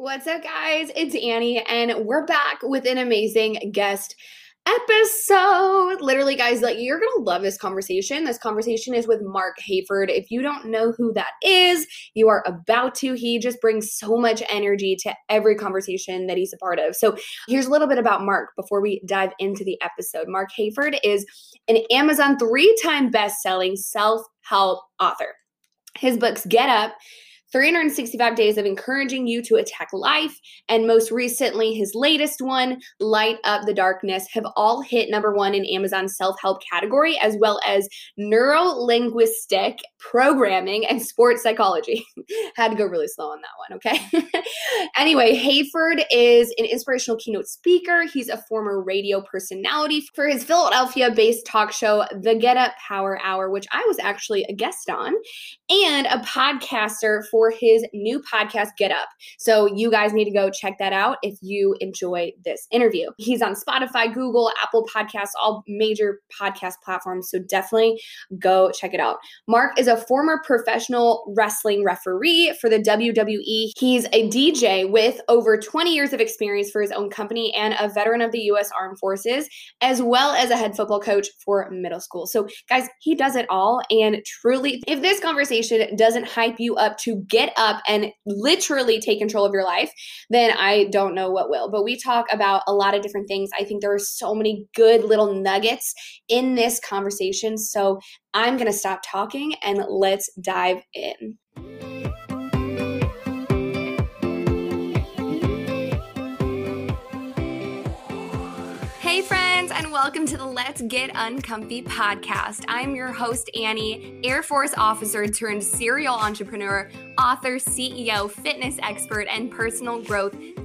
What's up, guys? It's Annie, and we're back with an amazing guest episode. Literally, guys, like you're gonna love this conversation. This conversation is with Mark Hayford. If you don't know who that is, you are about to. He just brings so much energy to every conversation that he's a part of. So, here's a little bit about Mark before we dive into the episode. Mark Hayford is an Amazon three time best selling self help author. His books Get Up, 365 days of encouraging you to attack life, and most recently, his latest one, Light Up the Darkness, have all hit number one in Amazon's self help category, as well as neuro linguistic programming and sports psychology. Had to go really slow on that one, okay? anyway, Hayford is an inspirational keynote speaker. He's a former radio personality for his Philadelphia based talk show, The Get Up Power Hour, which I was actually a guest on, and a podcaster for for his new podcast, Get Up. So you guys need to go check that out if you enjoy this interview. He's on Spotify, Google, Apple Podcasts, all major podcast platforms. So definitely go check it out. Mark is a former professional wrestling referee for the WWE. He's a DJ with over 20 years of experience for his own company and a veteran of the U.S. Armed Forces, as well as a head football coach for middle school. So, guys, he does it all. And truly, if this conversation doesn't hype you up to get up and literally take control of your life, then I don't know what will. But we talk about a lot of different things. I think there are so many good little nuggets in this conversation. So I'm going to stop talking and let's dive in. To the Let's Get Uncomfy podcast. I'm your host, Annie, Air Force officer turned serial entrepreneur, author, CEO, fitness expert, and personal growth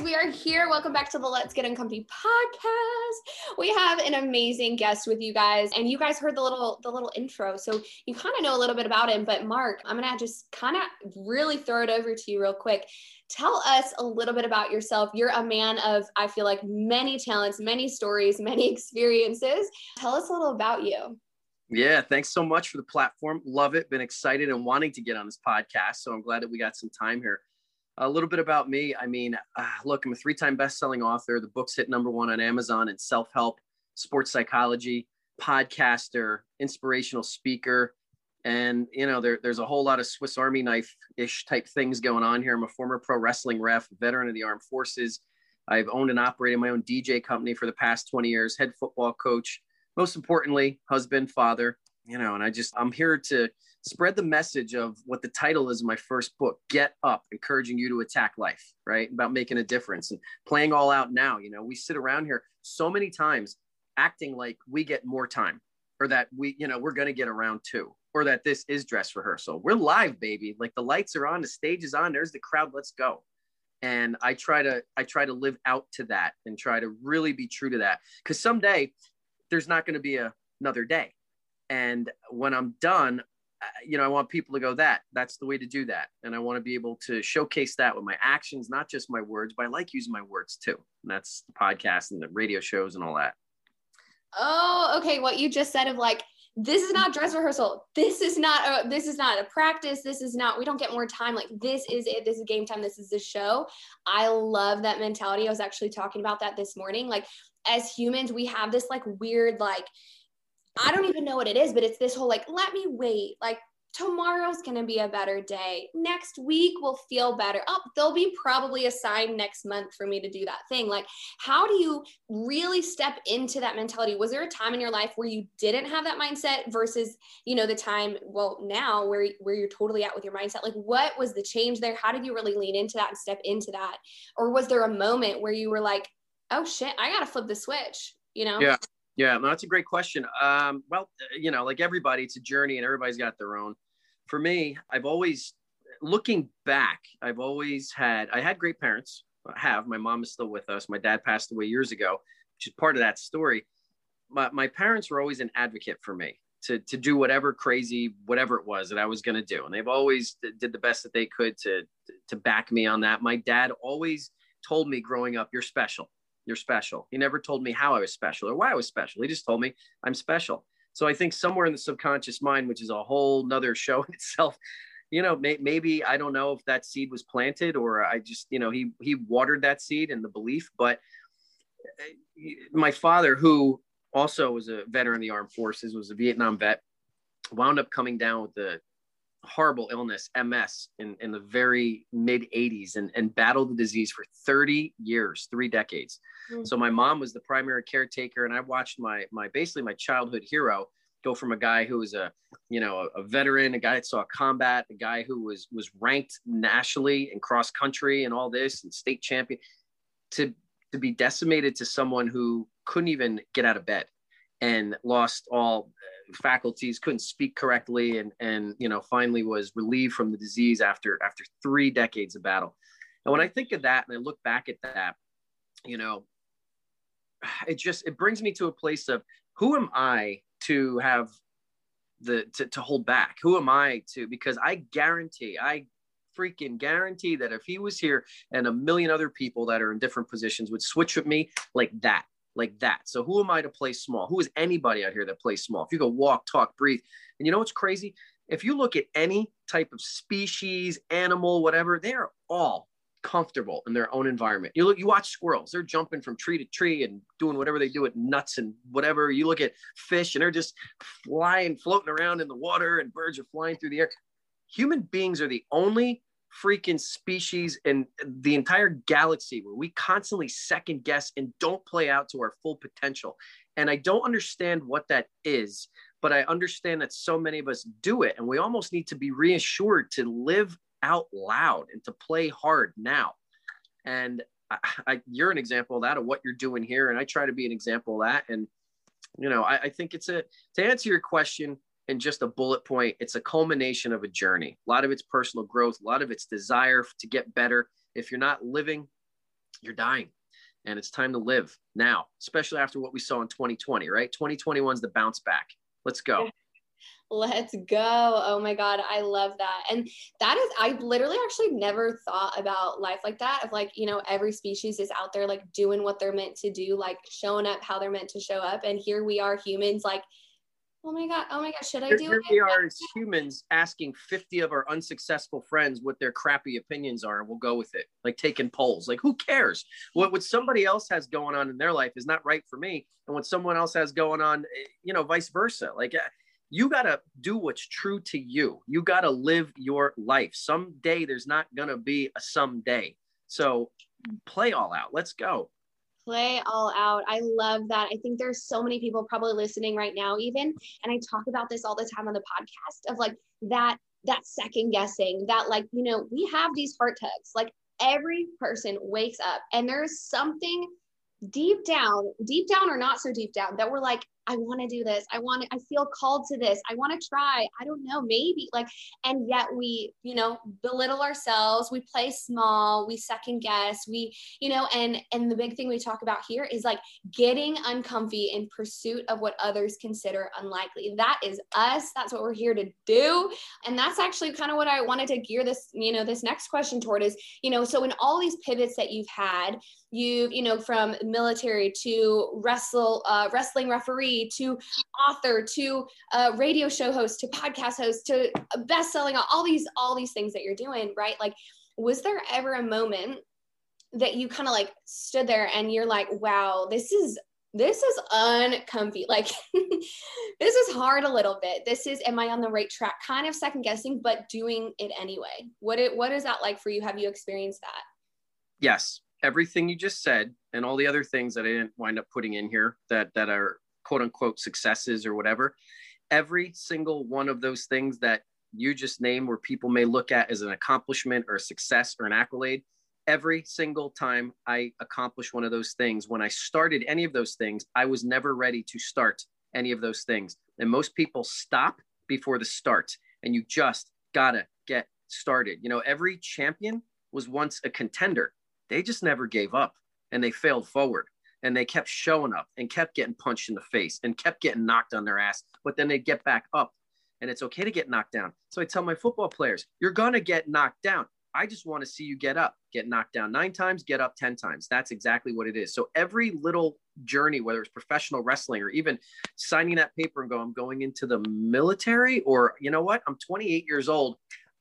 Guys, we are here. Welcome back to the Let's Get Uncomfy podcast. We have an amazing guest with you guys, and you guys heard the little the little intro, so you kind of know a little bit about him. But Mark, I'm gonna just kind of really throw it over to you real quick. Tell us a little bit about yourself. You're a man of, I feel like, many talents, many stories, many experiences. Tell us a little about you. Yeah, thanks so much for the platform. Love it. Been excited and wanting to get on this podcast. So I'm glad that we got some time here a little bit about me. I mean, uh, look, I'm a three time best selling author. The book's hit number one on Amazon in self help, sports psychology, podcaster, inspirational speaker. And, you know, there, there's a whole lot of Swiss Army knife ish type things going on here. I'm a former pro wrestling ref, veteran of the armed forces. I've owned and operated my own DJ company for the past 20 years, head football coach, most importantly, husband, father, you know, and I just, I'm here to spread the message of what the title is of my first book get up encouraging you to attack life right? About making a difference and playing all out now you know? We sit around here so many times acting like we get more time or that we you know we're going to get around too or that this is dress rehearsal. We're live baby. Like the lights are on the stage is on there's the crowd let's go. And i try to i try to live out to that and try to really be true to that because someday there's not going to be a, another day. And when i'm done Uh, you know, I want people to go that that's the way to do that. And I want to be able to showcase that with my actions, not just my words, but I like using my words too. And that's the podcast and the radio shows and all that. Oh, okay. What you just said of like, this is not dress rehearsal. This is not a, this is not a practice. This is not, we don't get more time. Like this is it. This is game time. This is the show. I love that mentality. I was actually talking about that this morning. Like as humans, we have this like weird, like, I don't even know what it is, but it's this whole like, let me wait. Like, tomorrow's going to be a better day. Next week will feel better. Oh, there'll be probably a sign next month for me to do that thing. Like, how do you really step into that mentality? Was there a time in your life where you didn't have that mindset versus, you know, the time, well, now where, where you're totally at with your mindset? Like, what was the change there? How did you really lean into that and step into that? Or was there a moment where you were like, oh shit, I got to flip the switch, you know? Yeah. Yeah, no, that's a great question. Um, well, you know, like everybody, it's a journey and everybody's got their own. For me, I've always, looking back, I've always had, I had great parents. I have. My mom is still with us. My dad passed away years ago, which is part of that story. My, my parents were always an advocate for me to, to do whatever crazy, whatever it was that I was going to do. And they've always did the best that they could to, to back me on that. My dad always told me growing up, you're special you're special. He never told me how I was special or why I was special. He just told me I'm special. So I think somewhere in the subconscious mind, which is a whole nother show in itself, you know, may, maybe I don't know if that seed was planted or I just, you know, he he watered that seed and the belief. But eh, my father, who also was a veteran of the armed forces, was a Vietnam vet, wound up coming down with the horrible illness, MS, in, in the very mid 80s and, and battled the disease for 30 years, three decades. Mm. So my mom was the primary caretaker, and I watched my my basically my childhood hero go from a guy who was a you know a, a veteran, a guy that saw combat, a guy who was was ranked nationally in cross country and all this and state champion, to to be decimated to someone who couldn't even get out of bed and lost all uh, faculties, couldn't speak correctly, and and you know finally was relieved from the disease after after three decades of battle. And when I think of that and I look back at that, you know, it just it brings me to a place of who am I to have the to, to hold back? Who am I to? Because I guarantee, I freaking guarantee that if he was here and a million other people that are in different positions would switch with me like that like that. So who am I to play small? Who is anybody out here that plays small? If you go walk, talk, breathe, and you know what's crazy? If you look at any type of species, animal, whatever, they are all comfortable in their own environment. You look, you watch squirrels; they're jumping from tree to tree and doing whatever they do at nuts and whatever. You look at fish, and they're just flying, floating around in the water, and birds are flying through the air. Human beings are the only freaking species and the entire galaxy where we constantly second guess and don't play out to our full potential. And I don't understand what that is, but I understand that so many of us do it. And we almost need to be reassured to live out loud and to play hard now. And I, I, you're an example of that, of what you're doing here. And I try to be an example of that. And, you know, I, I think it's a, to answer your question, in just a bullet point, it's a culmination of a journey. A lot of it's personal growth, a lot of it's desire to get better. If you're not living, you're dying. And it's time to live now, especially after what we saw in 2020, right? 2021 is the bounce back. Let's go. Let's go. Oh my God. I love that. And that is, I literally actually never thought about life like that of like, you know, every species is out there like doing what they're meant to do, like showing up how they're meant to show up. And here we are humans, like oh my god oh my god should i do here it? we are as humans asking 50 of our unsuccessful friends what their crappy opinions are and we'll go with it like taking polls. Like who cares? What what somebody else has going on in their life is not right for me and what someone else has going on eh, you know vice versa. Like uh, you got to do what's true to you. You got to live your life. Someday there's not going to be a someday. So play all out. Let's go play all out. I love that. I think there's so many people probably listening right now, even. And I talk about this all the time on the podcast of like that, that second guessing, that like, you know, we have these heart tugs. Like every person wakes up and there's something deep down, deep down or not so deep down, that we're like, I want to do this. I want to, I feel called to this. I want to try. I don't know, maybe like, and yet we, you know, belittle ourselves. We play small, we second guess, we, you know, and, and the big thing we talk about here is like getting uncomfy in pursuit of what others consider unlikely. That is us. That's what we're here to do. And that's actually kind of what I wanted to gear this, you know, this next question toward is, you know, so in all these pivots that you've had, you've, you know, from military to wrestle, uh, wrestling referee, to author to radio show host to podcast host to best-selling all these all these things that you're doing right like was there ever a moment that you kind of like stood there and you're like wow this is this is uncomfy like this is hard a little bit. This is, am I on the right track? Kind of second guessing, but doing it anyway. What it, what is that like for you? Have you experienced that? Yes, everything you just said, and all the other things that I didn't wind up putting in here that that are quote unquote successes or whatever. Every single one of those things that you just named, where people may look at as an accomplishment or a success or an accolade, every single time I accomplish one of those things, when I started any of those things, I was never ready to start any of those things. And most people stop before the start, and you just gotta get started. You know, every champion was once a contender, they just never gave up and they failed forward and they kept showing up and kept getting punched in the face and kept getting knocked on their ass, but then they get back up and it's okay to get knocked down. So I tell my football players, you're going to get knocked down. I just want to see you get up, get knocked down nine times, get up 10 times. That's exactly what it is. So every little journey, whether it's professional wrestling or even signing that paper and go, I'm going into the military, or you know what, I'm 28 years old.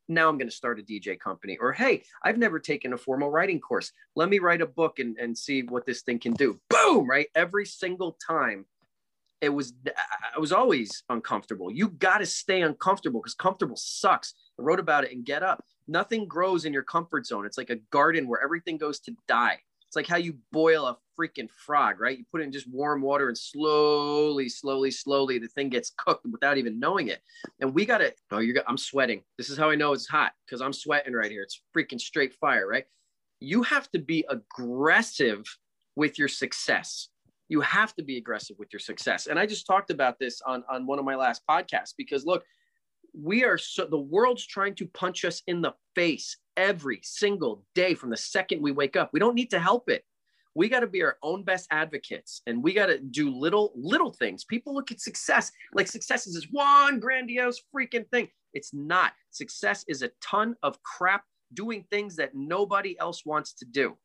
Now I'm going to start a DJ company. Or, hey, I've never taken a formal writing course. Let me write a book and, and see what this thing can do. Boom, right? Every single time it was I was always uncomfortable. You got to stay uncomfortable because comfortable sucks. I wrote about it and get up. Nothing grows in your comfort zone. It's like a garden where everything goes to die. It's like how you boil a freaking frog, right? You put it in just warm water and slowly, slowly, slowly, the thing gets cooked without even knowing it. And we got to, oh, you're, I'm sweating. This is how I know it's hot because I'm sweating right here. It's freaking straight fire, right? You have to be aggressive with your success you have to be aggressive with your success. And I just talked about this on, on one of my last podcasts because look, we are so the world's trying to punch us in the face every single day from the second we wake up. We don't need to help it. We got to be our own best advocates and we got to do little, little things. People look at success like success is this one grandiose freaking thing. It's not. Success is a ton of crap doing things that nobody else wants to do,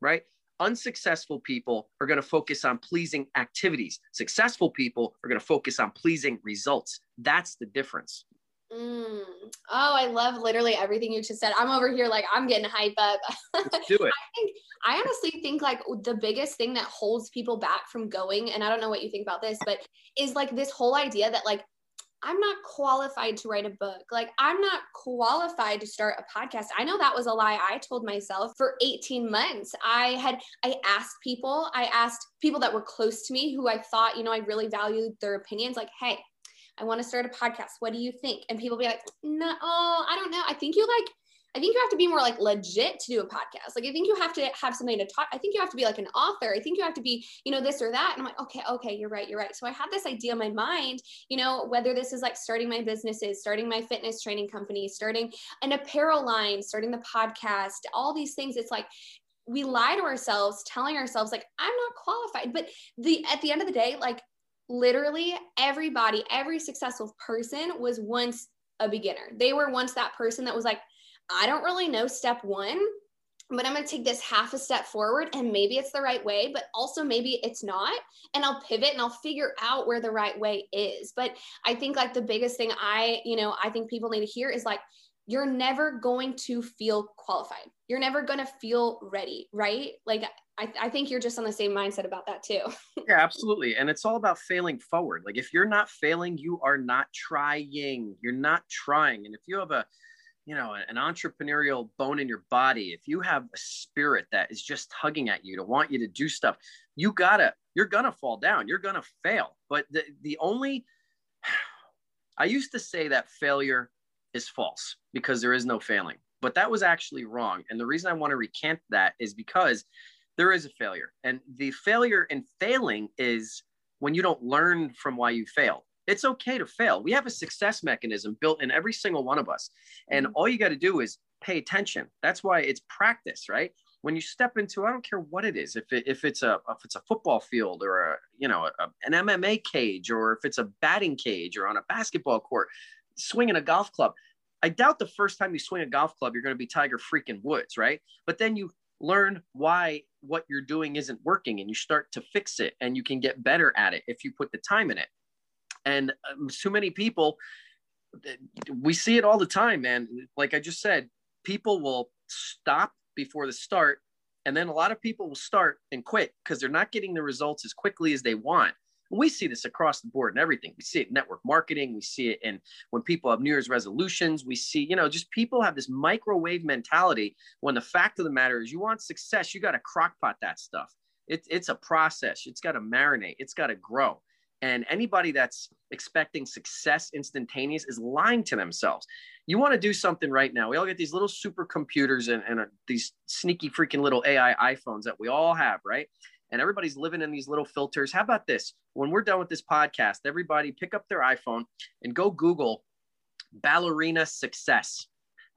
right? Unsuccessful people are going to focus on pleasing activities. Successful people are going to focus on pleasing results. That's the difference. Mm. Oh, I love literally everything you just said. I'm over here like I'm getting hype up. do it. I think I honestly think like the biggest thing that holds people back from going, and I don't know what you think about this, but is like this whole idea that like I'm not qualified to write a book. Like, I'm not qualified to start a podcast. I know that was a lie I told myself for 18 months. I had, I asked people, I asked people that were close to me who I thought, you know, I really valued their opinions, like, hey, I want to start a podcast. What do you think? And people be like, no, oh, I don't know. I think you like I think you have to be more like legit to do a podcast. Like I think you have to have something to talk. I think you have to be like an author. I think you have to be, you know, this or that. And I'm like, okay, okay, you're right, you're right. So I had this idea in my mind, you know, whether this is like starting my businesses, starting my fitness training company, starting an apparel line, starting the podcast, all these things. It's like we lie to ourselves, telling ourselves like I'm not qualified. But the at the end of the day, like literally everybody, every successful person was once a beginner. They were once that person that was like, I don't really know step one, but I'm going to take this half a step forward and maybe it's the right way, but also maybe it's not. And I'll pivot and I'll figure out where the right way is. But I think like the biggest thing I, you know, I think people need to hear is like, you're never going to feel qualified. You're never going to feel ready, right? Like, I, I think you're just on the same mindset about that too. yeah, absolutely. And it's all about failing forward. Like, if you're not failing, you are not trying. You're not trying. And if you have a, you know an entrepreneurial bone in your body if you have a spirit that is just tugging at you to want you to do stuff you gotta you're gonna fall down you're gonna fail but the, the only i used to say that failure is false because there is no failing but that was actually wrong and the reason i want to recant that is because there is a failure and the failure in failing is when you don't learn from why you failed it's okay to fail. We have a success mechanism built in every single one of us. And mm-hmm. all you got to do is pay attention. That's why it's practice, right? When you step into, I don't care what it is, if, it, if it's a if it's a football field or a you know a, an MMA cage or if it's a batting cage or on a basketball court, swinging a golf club. I doubt the first time you swing a golf club, you're going to be Tiger freaking Woods, right? But then you learn why what you're doing isn't working and you start to fix it and you can get better at it if you put the time in it. And um, too many people, we see it all the time, man. Like I just said, people will stop before the start. And then a lot of people will start and quit because they're not getting the results as quickly as they want. We see this across the board and everything. We see it in network marketing. We see it in when people have New Year's resolutions. We see, you know, just people have this microwave mentality when the fact of the matter is you want success, you got to crockpot that stuff. It, it's a process. It's got to marinate. It's got to grow. And anybody that's expecting success instantaneous is lying to themselves. You want to do something right now. We all get these little supercomputers and, and uh, these sneaky freaking little AI iPhones that we all have, right? And everybody's living in these little filters. How about this? When we're done with this podcast, everybody pick up their iPhone and go Google ballerina success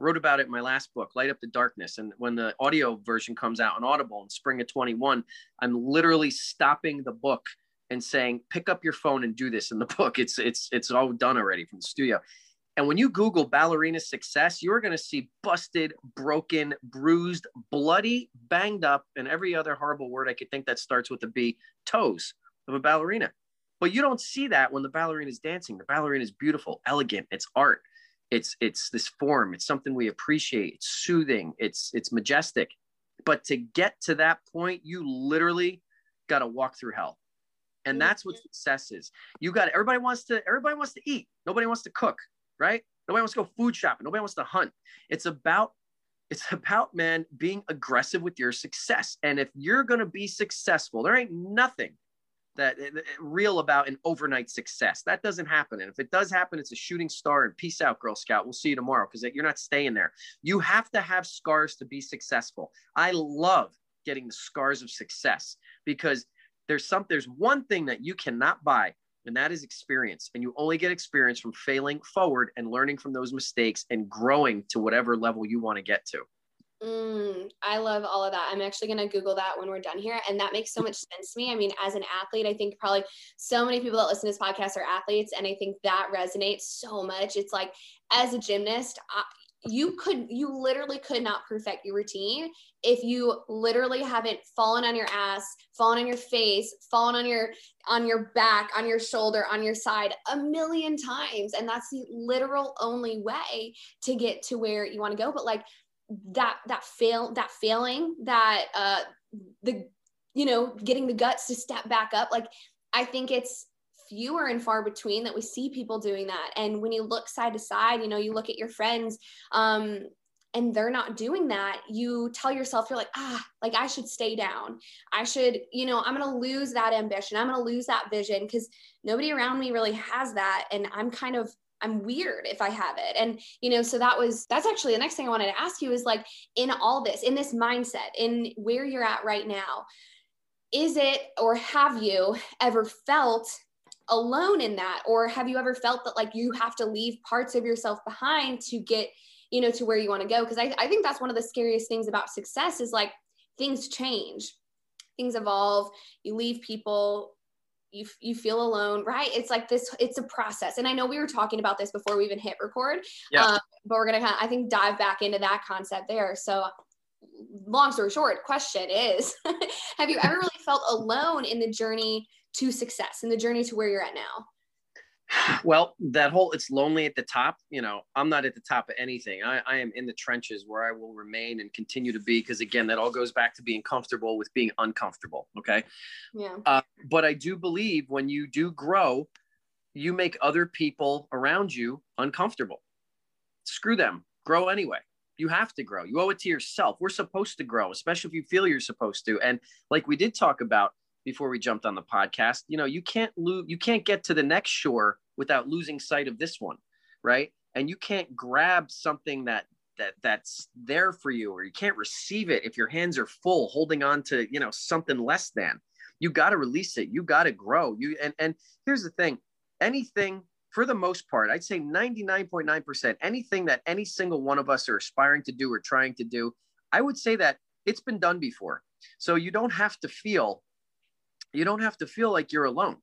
wrote about it in my last book, Light Up the Darkness. And when the audio version comes out on Audible in spring of 21, I'm literally stopping the book and saying, pick up your phone and do this in the book. It's it's it's all done already from the studio. And when you Google ballerina success, you're going to see busted, broken, bruised, bloody, banged up, and every other horrible word I could think that starts with a B toes of a ballerina. But you don't see that when the ballerina is dancing. The ballerina is beautiful, elegant, it's art. It's it's this form, it's something we appreciate, it's soothing, it's it's majestic. But to get to that point, you literally got to walk through hell and that's what success is you got everybody wants to everybody wants to eat nobody wants to cook right? Nobody wants to go food shopping. Nobody wants to hunt. It's about it's about man being aggressive with your success. And if you're going to be successful there ain't nothing that eh, eh, real about an overnight success. That doesn't happen. And if it does happen it's a shooting star and peace out girl scout. We'll see you tomorrow because you're not staying there. You have to have scars to be successful. I love getting the scars of success because there's some there's one thing that you cannot buy and that is experience and you only get experience from failing forward and learning from those mistakes and growing to whatever level you want to get to Mm, I love all of that. I'm actually going to Google that when we're done here. And that makes so much sense to me. I mean, as an athlete, I think probably so many people that listen to this podcast are athletes. And I think that resonates so much. It's like, as a gymnast, I, you could you literally could not perfect your routine if you literally haven't fallen on your ass fallen on your face fallen on your on your back on your shoulder on your side a million times. And that's the literal only way to get to where you want to go. But like that that fail that failing that uh the you know getting the guts to step back up like i think it's fewer and far between that we see people doing that. And when you look side to side, you know, you look at your friends, um, and they're not doing that, you tell yourself, you're like, ah, like I should stay down. I should, you know, I'm going to lose that ambition. I'm going to lose that vision because nobody around me really has that. And I'm kind of, I'm weird if I have it. And, you know, so that was, that's actually the next thing I wanted to ask you is like, in all this, in this mindset, in where you're at right now, is it or have you ever felt alone in that? Or have you ever felt that like you have to leave parts of yourself behind to get you know to where you want to go? Because I, I think that's one of the scariest things about success is like things change things evolve you leave people you, you feel alone right? It's like this it's a process. And i know we were talking about this before we even hit record yeah. Um, but we're gonna kind of i think dive back into that concept there. So long story short question is have you ever really felt alone in the journey to success and the journey to where you're at now? Well, that whole it's lonely at the top, you know, I'm not at the top of anything. I, I am in the trenches where I will remain and continue to be because again, that all goes back to being comfortable with being uncomfortable. Okay. Yeah. Uh, but I do believe when you do grow, you make other people around you uncomfortable. Screw them. Grow anyway. You have to grow. You owe it to yourself. We're supposed to grow, especially if you feel you're supposed to. And like we did talk about, before we jumped on the podcast you know you can't lose you can't get to the next shore without losing sight of this one right? And you can't grab something that that that's there for you or you can't receive it if your hands are full holding on to you know something less than. You got to release it. You got to grow. You and and here's the thing. Anything for the most part i'd say 99.9% anything that any single one of us are aspiring to do or trying to do i would say that it's been done before. So you don't have to feel you don't have to feel like you're alone.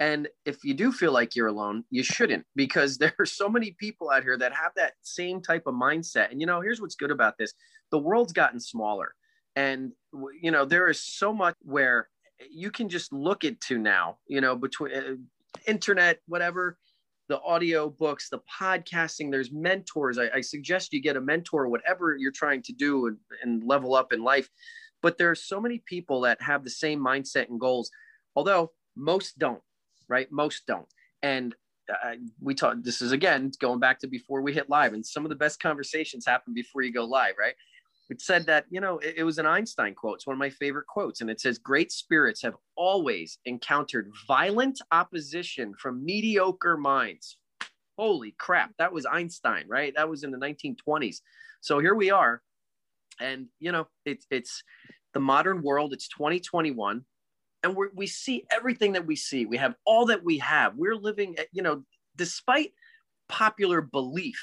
And if you do feel like you're alone, you shouldn't because there are so many people out here that have that same type of mindset. And you know, here's what's good about this the world's gotten smaller. And, you know, there is so much where you can just look into now, you know, between uh, internet, whatever, the audio books, the podcasting, there's mentors. I, I, suggest you get a mentor, whatever you're trying to do and, and level up in life but there are so many people that have the same mindset and goals, although most don't. right? Most don't. And uh, we talk, this is again going back to before we hit live, and some of the best conversations happen before you go live, right? It said that, you know, it, it was an Einstein quote. It's one of my favorite quotes. And it says, Great spirits have always encountered violent opposition from mediocre minds. Holy crap. That was Einstein, right? That was in the 1920s. So here we are. And, you know, it's, it's the modern world, it's 2021 and we we see everything that we see. We have all that we have. We're living, eh, you know, despite popular belief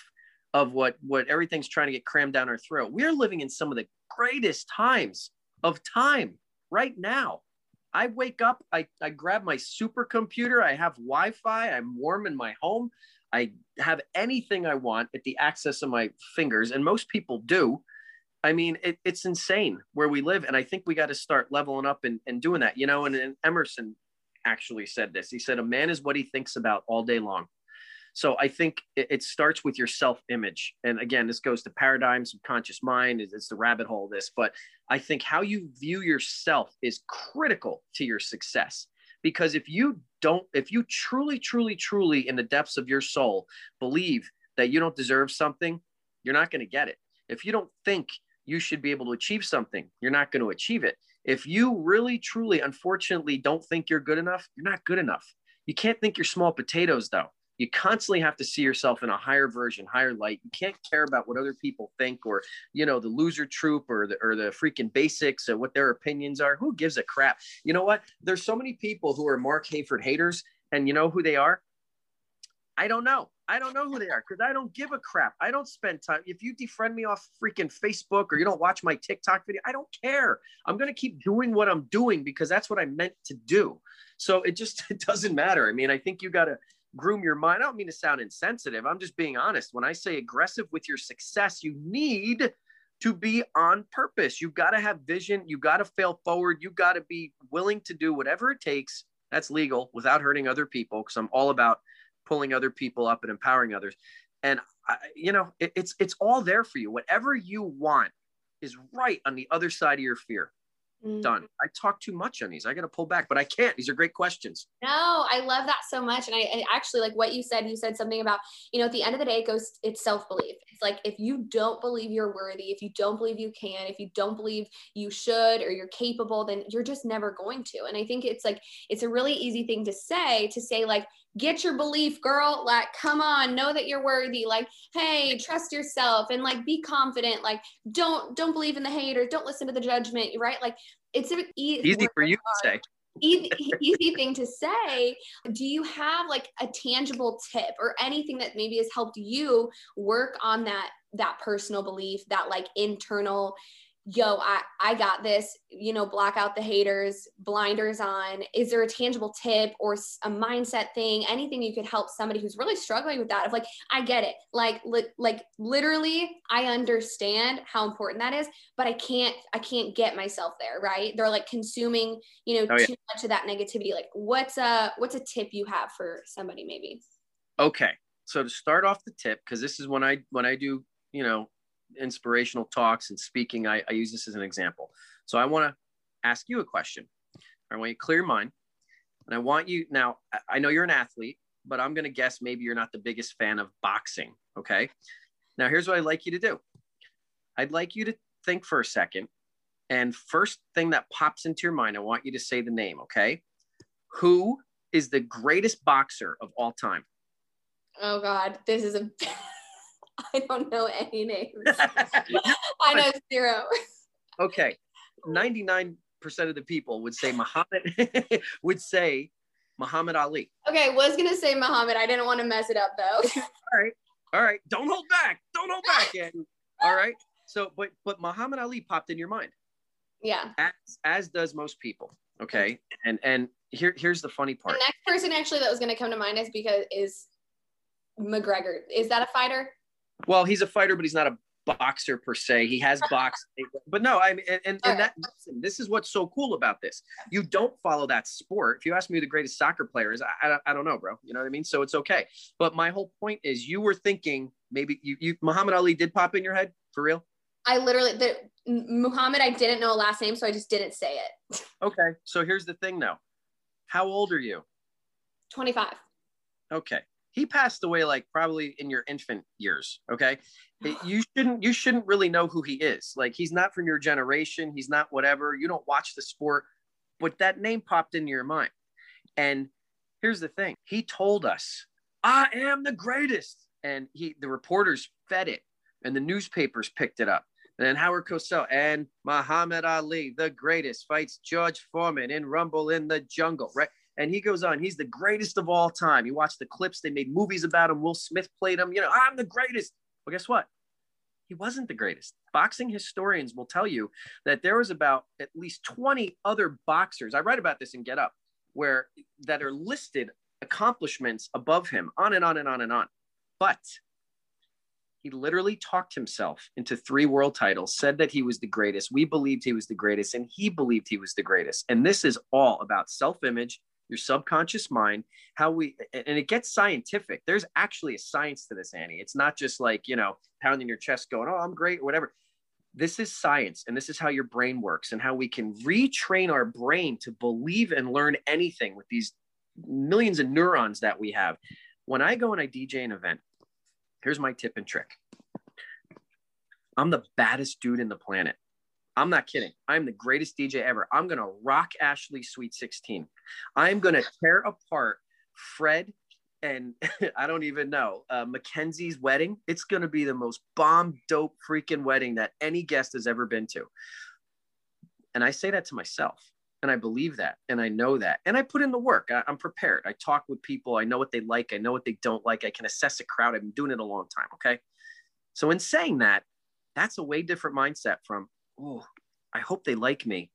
of what what everything's trying to get crammed down our throat. We're living in some of the greatest times of time right now. I wake up, I, I grab my supercomputer, I have Wi-Fi, I'm warm in my home. I have anything I want at the access of my fingers, and most people do. I mean, it, it's insane where we live. And I think we got to start leveling up and, and doing that, you know. And, and Emerson actually said this. He said, A man is what he thinks about all day long. So I think it, it starts with your self image. And again, this goes to paradigm, subconscious mind, it's, it's the rabbit hole, this. But I think how you view yourself is critical to your success. Because if you don't, if you truly, truly, truly, in the depths of your soul, believe that you don't deserve something, you're not going to get it. If you don't think you should be able to achieve something. You're not going to achieve it. If you really, truly, unfortunately don't think you're good enough, you're not good enough. You can't think you're small potatoes, though. You constantly have to see yourself in a higher version, higher light. You can't care about what other people think or, you know, the loser troop or the, or the freaking basics or what their opinions are. Who gives a crap? You know what? There's so many people who are Mark Hayford haters, and you know who they are? I don't know. I don't know who they are because I don't give a crap. I don't spend time. If you defriend me off freaking Facebook or you don't watch my TikTok video, I don't care. I'm going to keep doing what I'm doing because that's what I'm meant to do. So it just it doesn't matter. I mean, I think you got to groom your mind. I don't mean to sound insensitive. I'm just being honest. When I say aggressive with your success, you need to be on purpose. You've got to have vision. You've got to fail forward. You've got to be willing to do whatever it takes. That's legal without hurting other people because I'm all about pulling other people up and empowering others. And I, you know, it, it's it's all there for you. Whatever you want is right on the other side of your fear. Mm. Done. I talk too much on these. I got to pull back, but I can't. These are great questions. No, I love that so much. And I, I actually like what you said. You said something about, you know, at the end of the day, it goes, it's self belief. It's like if you don't believe you're worthy, if you don't believe you can, if you don't believe you should or you're capable, then you're just never going to. And I think it's like, it's a really easy thing to say, to say, like, get your belief girl like come on know that you're worthy like hey trust yourself and like be confident like don't don't believe in the haters don't listen to the judgment right? Like it's e- easy for you to say. easy, easy thing to say. Do you have like a tangible tip or anything that maybe has helped you work on that that personal belief that like internal yo i i got this you know block out the haters blinders on. Is there a tangible tip or a mindset thing anything you could help somebody who's really struggling with that of like i get it. Like li- like literally i understand how important that is but i can't i can't get myself there right? They're like consuming you know oh, yeah. too much of that negativity. Like what's a what's a tip you have for somebody maybe? Okay. So to start off the tip because this is when i when i do you know inspirational talks and speaking, I, I use this as an example. So I want to ask you a question. I want you to clear your mind. And I want you now, I know you're an athlete, but I'm going to guess maybe you're not the biggest fan of boxing. Okay. Now, here's what I'd like you to do I'd like you to think for a second. And first thing that pops into your mind, I want you to say the name. Okay. Who is the greatest boxer of all time? Oh, God. This is a. I don't know any names. I know zero. Okay. 99% of the people would say Muhammad would say Muhammad Ali. Okay, was gonna say Muhammad. I didn't want to mess it up though. All right. All right. Don't hold back. Don't hold back. Yet. All right. So but but Muhammad Ali popped in your mind. Yeah. As as does most people. Okay. And and here here's the funny part. The next person actually that was gonna come to mind is because is McGregor. Is that a fighter? Well, he's a fighter, but he's not a boxer per se. He has boxed, but no, I mean, and, and, and that listen, this is what's so cool about this. You don't follow that sport. If you ask me who the greatest soccer player is, I, I, I, don't know, bro. You know what I mean? So it's okay. But my whole point is, you were thinking maybe you, you Muhammad Ali did pop in your head for real. I literally the Muhammad. I didn't know a last name, so I just didn't say it. Okay, so here's the thing, though. How old are you? 25. Okay. He passed away like probably in your infant years. Okay. You shouldn't you shouldn't really know who he is. Like he's not from your generation. He's not whatever. You don't watch the sport, but that name popped into your mind. And here's the thing. He told us, I am the greatest. And he the reporters fed it and the newspapers picked it up. And then Howard Cosell and Muhammad Ali, the greatest, fights George Foreman in Rumble in the Jungle, right? And he goes on, he's the greatest of all time. You watch the clips, they made movies about him. Will Smith played him. You know, I'm the greatest. Well, guess what? He wasn't the greatest. Boxing historians will tell you that there was about at least 20 other boxers. I write about this in Get Up, where that are listed accomplishments above him, on and on and on and on. But he literally talked himself into three world titles, said that he was the greatest. We believed he was the greatest, and he believed he was the greatest. And this is all about self image, your subconscious mind, how we, and it gets scientific. There's actually a science to this, Annie. It's not just like, you know, pounding your chest going, oh, I'm great, or whatever. This is science, and this is how your brain works, and how we can retrain our brain to believe and learn anything with these millions of neurons that we have. When I go and I DJ an event, Here's my tip and trick. I'm the baddest dude in the planet. I'm not kidding. I'm the greatest DJ ever. I'm going to rock Ashley Sweet 16. I'm going to tear apart Fred and I don't even know, uh, Mackenzie's wedding. It's going to be the most bomb dope freaking wedding that any guest has ever been to. And I say that to myself and I believe that and I know that and I put in the work. I, am prepared. I talk with people. I know what they like. I know what they don't like. I can assess a crowd. I've been doing it a long time. Okay. So in saying that, that's a way different mindset from, oh, I hope they like me.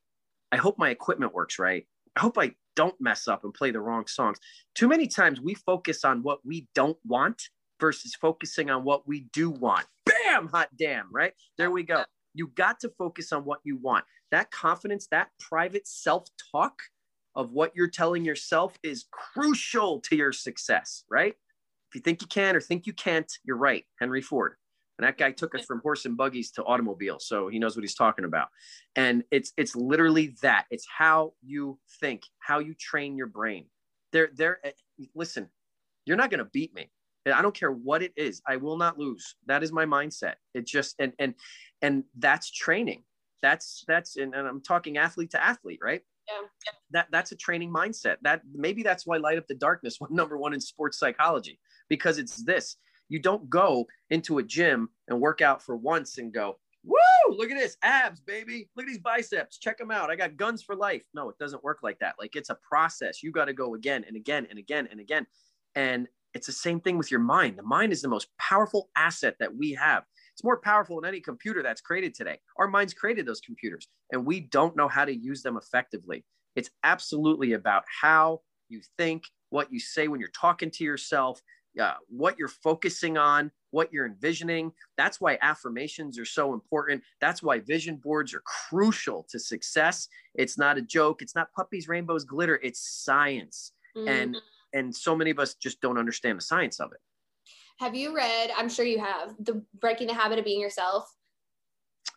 I hope my equipment works right. I hope I don't mess up and play the wrong songs. Too many times we focus on what we don't want versus focusing on what we do want. Bam, hot damn, right? There we go. You got to focus on what you want. That confidence, that private self talk of what you're telling yourself is crucial to your success, right? If you think you can or think you can't, you're right. Henry Ford. And that guy took us from horse and buggies to automobiles, so he knows what he's talking about. And it's it's literally that. It's how you think, how you train your brain. There, there. Eh, listen, you're not going to beat me. I don't care what it is. I will not lose. That is my mindset. It just and and and that's training. That's that's and, and I'm talking athlete to athlete, right? Yeah. That that's a training mindset. That maybe that's why Light Up the Darkness went number one in sports psychology because it's this. You don't go into a gym and work out for once and go, woo, look at this abs, baby. Look at these biceps. Check them out. I got guns for life. No, it doesn't work like that. Like it's a process. You got to go again and again and again and again. And it's the same thing with your mind. The mind is the most powerful asset that we have. It's more powerful than any computer that's created today. Our minds created those computers and we don't know how to use them effectively. It's absolutely about how you think, what you say when you're talking to yourself, uh, what you're focusing on, what you're envisioning. That's why affirmations are so important. That's why vision boards are crucial to success. It's not a joke. It's not puppies, rainbows, glitter. It's science. Mm-hmm. And and so many of us just don't understand the science of it. Have you read? I'm sure you have the Breaking the Habit of Being Yourself.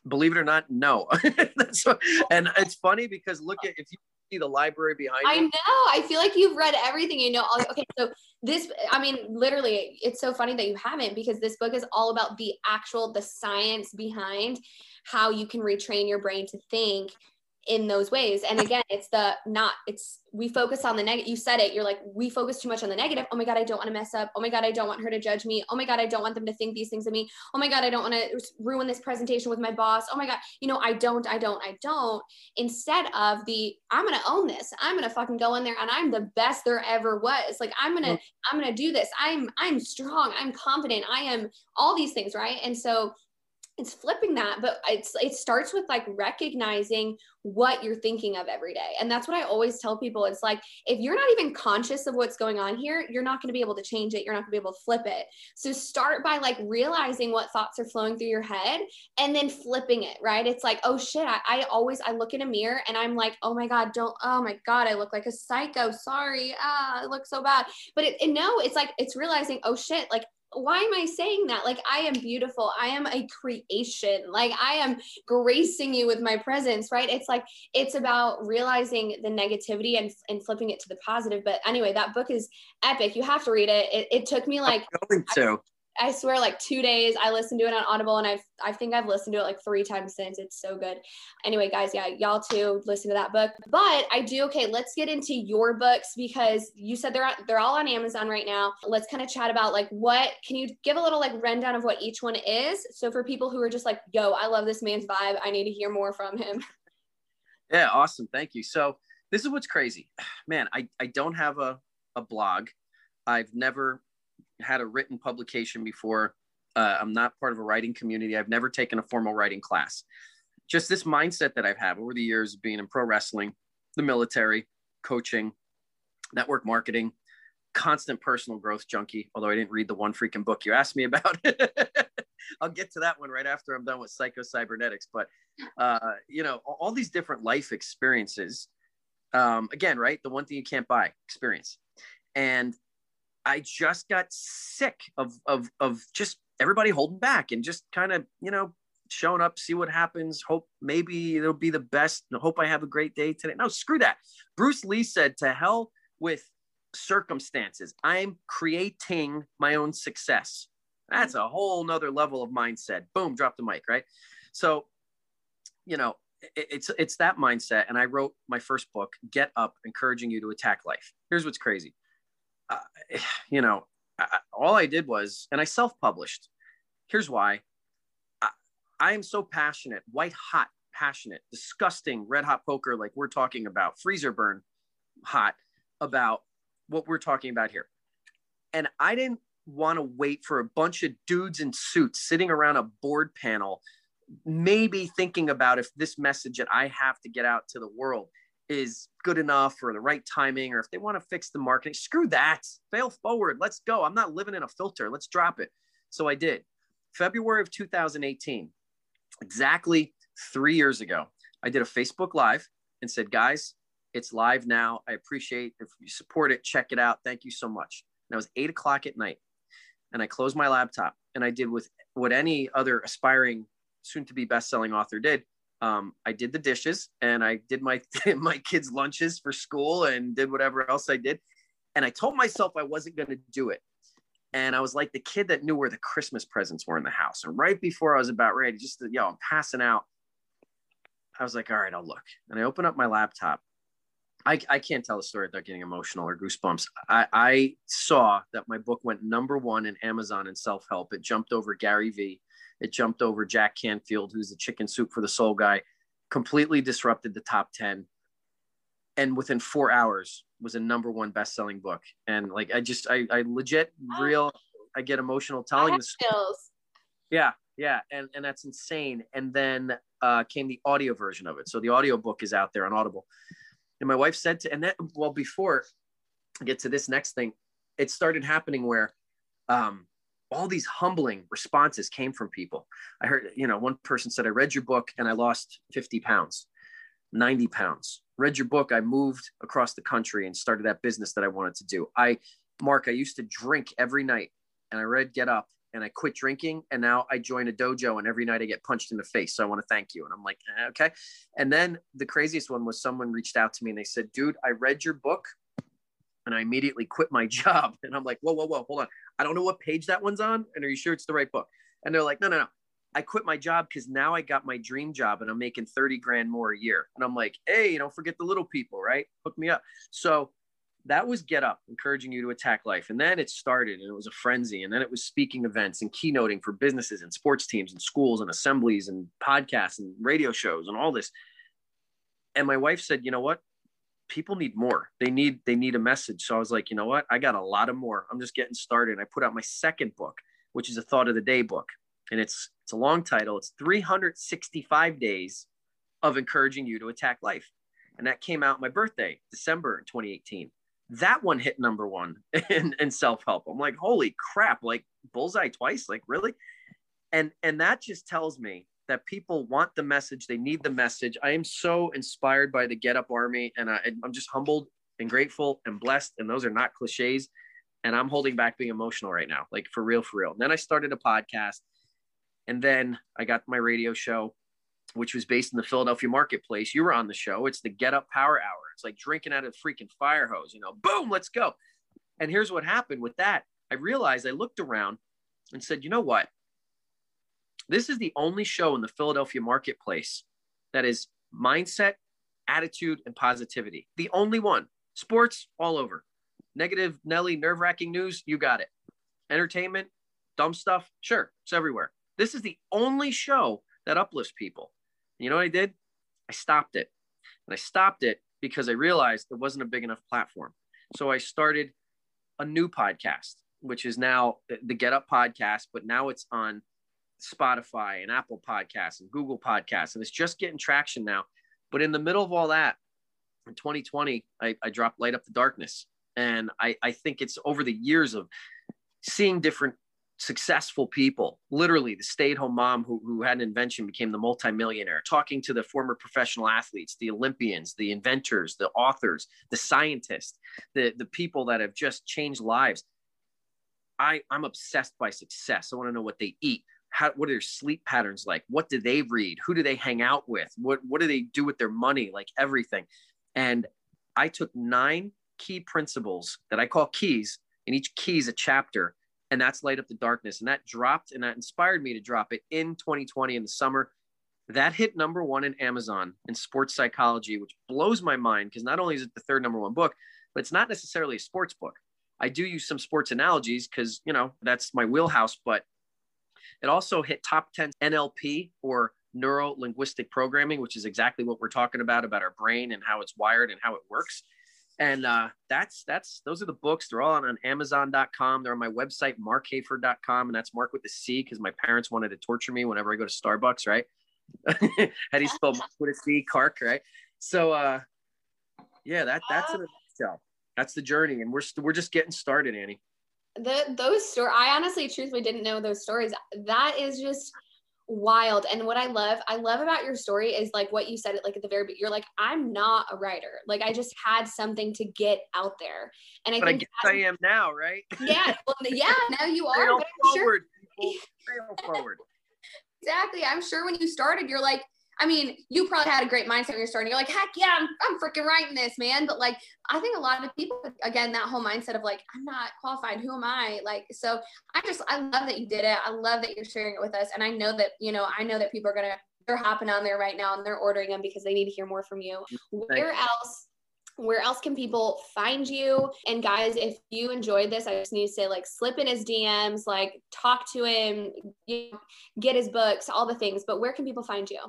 Believe it or not, no. what, and it's funny because look at if you see the library behind I you. know. I feel like you've read everything. You know. Okay, so this. I mean, literally, it's so funny that you haven't because this book is all about the actual the science behind how you can retrain your brain to think in those ways. And again it's the not it's we focus on the negative you said it you're like we focus too much on the negative. Oh my god i don't want to mess up. Oh my god i don't want her to judge me. Oh my god i don't want them to think these things of me. Oh my god i don't want to ruin this presentation with my boss. Oh my god you know i don't i don't i don't. Instead of the i'm gonna own this. I'm gonna fucking go in there and i'm the best there ever was. Like i'm gonna mm. i'm gonna do this. I'm i'm strong. I'm confident. I am all these things right? And so it's flipping that but it's it starts with like recognizing what you're thinking of every day. And that's what i always tell people it's like if you're not even conscious of what's going on here you're not going to be able to change it. You're not going to be able to flip it. So start by like realizing what thoughts are flowing through your head and then flipping it right? It's like oh shit i, I always i look in a mirror and i'm like oh my god don't oh my god i look like a psycho. Sorry. Ah i look so bad. But it, it no it's like it's realizing oh shit like why am I saying that? Like, I am beautiful. I am a creation. Like, I am gracing you with my presence, right? It's like, it's about realizing the negativity and, and flipping it to the positive. But anyway, that book is epic. You have to read it. It, it took me like, I'm going to. I swear, like two days, I listened to it on Audible, and I've I think I've listened to it like three times since. It's so good. Anyway, guys, yeah, y'all too listen to that book. But I do okay. Let's get into your books because you said they're they're all on Amazon right now. Let's kind of chat about like what can you give a little like rundown of what each one is. So for people who are just like, yo, I love this man's vibe. I need to hear more from him. Yeah, awesome. Thank you. So this is what's crazy, man. I I don't have a a blog. I've never had a written publication before. Uh, I'm not part of a writing community. I've never taken a formal writing class. Just this mindset that I've had over the years being in pro wrestling, the military, coaching, network marketing, constant personal growth junkie. Although I didn't read the one freaking book you asked me about. I'll get to that one right after I'm done with psycho cybernetics. But uh, you know, all these different life experiences. Um, again, right? The one thing you can't buy, experience. And I just got sick of of of just everybody holding back and just kind of you know showing up, see what happens. Hope maybe it'll be the best. Hope I have a great day today. No, screw that. Bruce Lee said, "To hell with circumstances. I'm creating my own success." That's a whole nother level of mindset. Boom, drop the mic, right? So, you know, it's it's that mindset. And I wrote my first book, Get Up, encouraging you to attack life. Here's what's crazy uh, you know, I, all I did was, and I self-published. Here's why. I, I am so passionate, white hot, passionate, disgusting, red hot poker, like we're talking about, freezer burn hot about what we're talking about here. And I didn't want to wait for a bunch of dudes in suits sitting around a board panel, maybe thinking about if this message that I have to get out to the world is good enough or the right timing or if they want to fix the marketing screw that fail forward let's go. I'm not living in a filter let's drop it. So i did. February of 2018 exactly three years ago i did a facebook live and said guys it's live now. I appreciate if you support it. Check it out. Thank you so much. And it was eight o'clock at night and i closed my laptop and i did with what any other aspiring soon to be best-selling author did um, I did the dishes and I did my my kids' lunches for school and did whatever else I did. And I told myself I wasn't going to do it. And I was like the kid that knew where the Christmas presents were in the house. And right before I was about ready, just yo, I'm passing out. I was like, all right, I'll look. And I open up my laptop. I, I can't tell the story without getting emotional or goosebumps. I, I saw that my book went number one in Amazon in self help. It jumped over Gary Vee it jumped over Jack Canfield, who's the chicken soup for the soul guy, completely disrupted the top 10. And within four hours was a number one best-selling book. And like I just I, I legit real I get emotional telling the story. Yeah, yeah. And and that's insane. And then uh came the audio version of it. So the audio book is out there on Audible. And my wife said to and that well before I get to this next thing, it started happening where um all these humbling responses came from people. I heard, you know, one person said, I read your book and I lost 50 pounds, 90 pounds. Read your book, I moved across the country and started that business that I wanted to do. I, Mark, I used to drink every night and I read Get Up and I quit drinking and now I join a dojo and every night I get punched in the face. So I want to thank you. And I'm like, eh, okay. And then the craziest one was someone reached out to me and they said, dude, I read your book and I immediately quit my job. And I'm like, whoa, whoa, whoa, hold on. I don't know what page that one's on. And are you sure it's the right book? And they're like, no, no, no. I quit my job because now I got my dream job and I'm making 30 grand more a year. And I'm like, hey, you don't forget the little people, right? Hook me up. So that was Get Up, encouraging you to attack life. And then it started and it was a frenzy. And then it was speaking events and keynoting for businesses and sports teams and schools and assemblies and podcasts and radio shows and all this. And my wife said, you know what? people need more. They need they need a message. So I was like, you know what? I got a lot of more. I'm just getting started. I put out my second book, which is a thought of the day book. And it's it's a long title. It's 365 days of encouraging you to attack life. And that came out my birthday, December 2018. That one hit number one in, in self-help. I'm like, holy crap, like bullseye twice, like really? And and that just tells me that people want the message, they need the message. I am so inspired by the Get Up Army, and I, I'm just humbled and grateful and blessed. And those are not cliches. and I'm holding back being emotional right now, like for real, for real. And then I started a podcast, and then I got my radio show, which was based in the Philadelphia marketplace. You were on the show. It's the Get Up Power Hour. It's like drinking out of a freaking fire hose, you know, boom, let's go. And here's what happened with that. I realized I looked around and said, you know what? This is the only show in the Philadelphia marketplace that is mindset, attitude, and positivity. The only one. Sports all over. Negative, Nelly, nerve wracking news, you got it. Entertainment, dumb stuff, sure, it's everywhere. This is the only show that uplifts people. And you know what I did? I stopped it. And I stopped it because I realized it wasn't a big enough platform. So I started a new podcast, which is now the Get Up podcast, but now it's on Spotify and Apple Podcasts and Google Podcasts, and it's just getting traction now. But in the middle of all that, in 2020, I, I dropped Light Up the Darkness. And I, I think it's over the years of seeing different successful people, literally the stay at home mom who, who had an invention became the multimillionaire, talking to the former professional athletes, the Olympians, the inventors, the authors, the scientists, the, the people that have just changed lives. I, I'm obsessed by success. I want to know what they eat. How what are their sleep patterns like? What do they read? Who do they hang out with? What what do they do with their money? Like everything. And i took nine key principles that i call keys and each key is a chapter and that's light up the darkness. And that dropped and that inspired me to drop it in 2020 in the summer. That hit number one in amazon in sports psychology which blows my mind because not only is it the third number one book but it's not necessarily a sports book. I do use some sports analogies because you know that's my wheelhouse but it also hit top 10 NLP or neuro linguistic programming, which is exactly what we're talking about about our brain and how it's wired and how it works. And uh, that's that's those are the books. They're all on, on Amazon.com. They're on my website, markhafer.com, and that's Mark with the C because my parents wanted to torture me whenever I go to Starbucks, right? how do you spell Mark with a C? Kark, right? So uh, yeah, that that's in a nutshell. That's the journey, and we're we we're just getting started, Annie the those stories i honestly truthfully didn't know those stories that is just wild. And what i love i love about your story is like what you said it like at the very you're like i'm not a writer. Like i just had something to get out there. And i but think i, I am now right? Yeah well, yeah now you are Trail forward sure... forward. Exactly i'm sure when you started you're like I mean, you probably had a great mindset when you're starting. You're like, heck yeah, I'm, I'm freaking writing this, man. But like, I think a lot of people, again, that whole mindset of like, I'm not qualified. Who am I? Like, so I just, I love that you did it. I love that you're sharing it with us. And I know that, you know, I know that people are going to, they're hopping on there right now and they're ordering them because they need to hear more from you. Where else where else can people find you? And guys, if you enjoyed this, I just need to say like slip in his DMs, like talk to him, get his books, all the things. But where can people find you?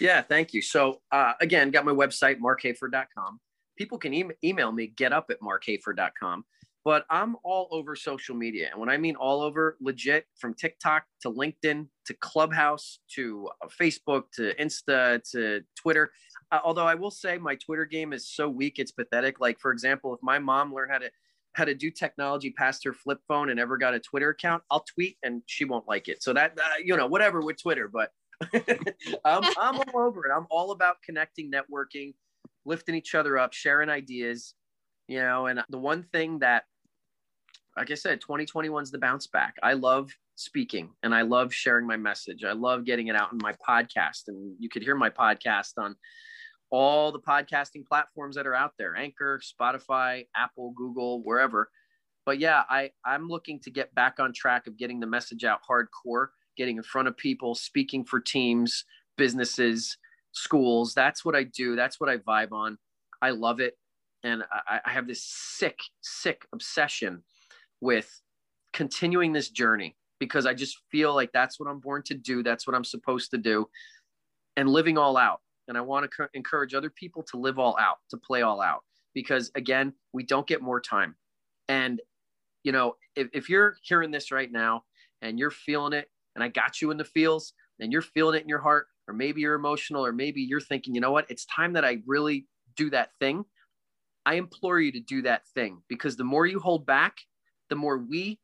Yeah, thank you. So uh, again, got my website, markhafer.com. People can e- email me, get up at markhafer.com. But I'm all over social media. And when I mean all over, legit from TikTok to LinkedIn to Clubhouse to uh, Facebook to Insta to Twitter. Uh, although I will say my Twitter game is so weak, it's pathetic. Like, for example, if my mom learned how to how to do technology past her flip phone and ever got a Twitter account, I'll tweet and she won't like it. So that, uh, you know, whatever with Twitter. But I'm, I'm all over it. I'm all about connecting, networking, lifting each other up, sharing ideas, you know. And the one thing that, like I said, 2021 is the bounce back. I love speaking and I love sharing my message. I love getting it out in my podcast. And you could hear my podcast on all the podcasting platforms that are out there Anchor, Spotify, Apple, Google, wherever. But yeah, I, I'm looking to get back on track of getting the message out hardcore getting in front of people, speaking for teams, businesses, schools. That's what I do. That's what I vibe on. I love it. And I, I have this sick, sick obsession with continuing this journey because I just feel like that's what I'm born to do. That's what I'm supposed to do and living all out. And I want to encourage other people to live all out, to play all out, because again, we don't get more time. And, you know, if, if you're hearing this right now and you're feeling it and I got you in the feels and you're feeling it in your heart, or maybe you're emotional, or maybe you're thinking, you know what, it's time that I really do that thing. I implore you to do that thing because the more you hold back, the more we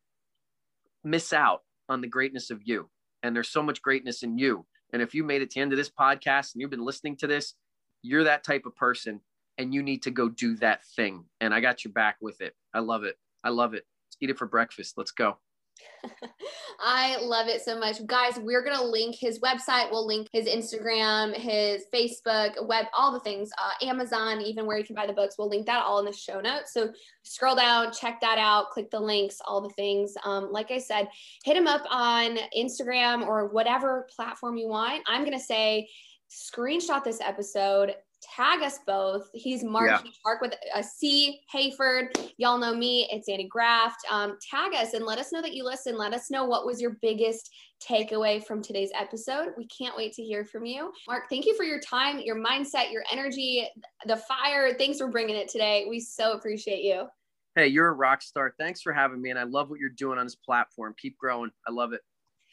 miss out on the greatness of you. And there's so much greatness in you. And if you made it to the end of this podcast and you've been listening to this, you're that type of person and you need to go do that thing. And I got your back with it. I love it. I love it. It's eat it for breakfast. Let's go. I love it so much. Guys, we're going to link his website. We'll link his Instagram, his Facebook, web, all the things, uh, Amazon, even where you can buy the books. We'll link that all in the show notes. So scroll down, check that out, click the links, all the things. Um, like I said, hit him up on Instagram or whatever platform you want. I'm going to say, screenshot this episode, tag us both. He's Mark, yeah. Mark with a C, Hayford. Y'all know me. It's Annie Graft. Um, tag us and let us know that you listen. Let us know what was your biggest takeaway from today's episode. We can't wait to hear from you. Mark, thank you for your time, your mindset, your energy, the fire. Thanks for bringing it today. We so appreciate you. Hey, you're a rock star. Thanks for having me. And I love what you're doing on this platform. Keep growing. I love it.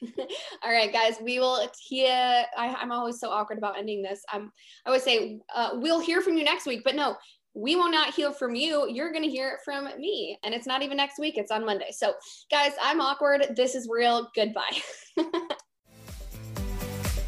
All right, guys, we will hear. I, am always so awkward about ending this. I'm, I would say uh, we'll hear from you next week, but no, we will not hear from you. You're going to hear it from me. And it's not even next week, it's on Monday. So, guys, I'm awkward. This is real. Goodbye.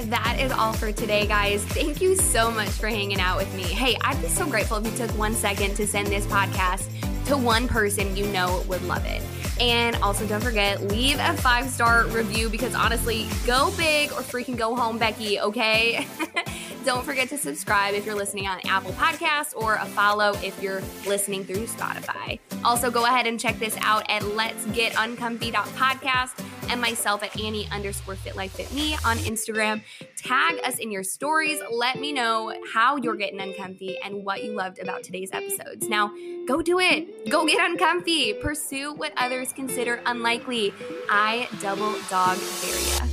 that is all for today, guys. Thank you so much for hanging out with me. Hey, I'd be so grateful if you took one second to send this podcast to one person you know would love it. And also, don't forget, leave a five star review because honestly, go big or freaking go home, Becky, okay? don't forget to subscribe if you're listening on Apple Podcasts or a follow if you're listening through Spotify. Also, go ahead and check this out at Let's Get Uncomfy.podcast and myself at Annie underscore Fit Life Fit Me on Instagram. Tag us in your stories. Let me know how you're getting uncomfy and what you loved about today's episodes. Now, go do it. Go get uncomfy. Pursue what others consider unlikely. I double dog you.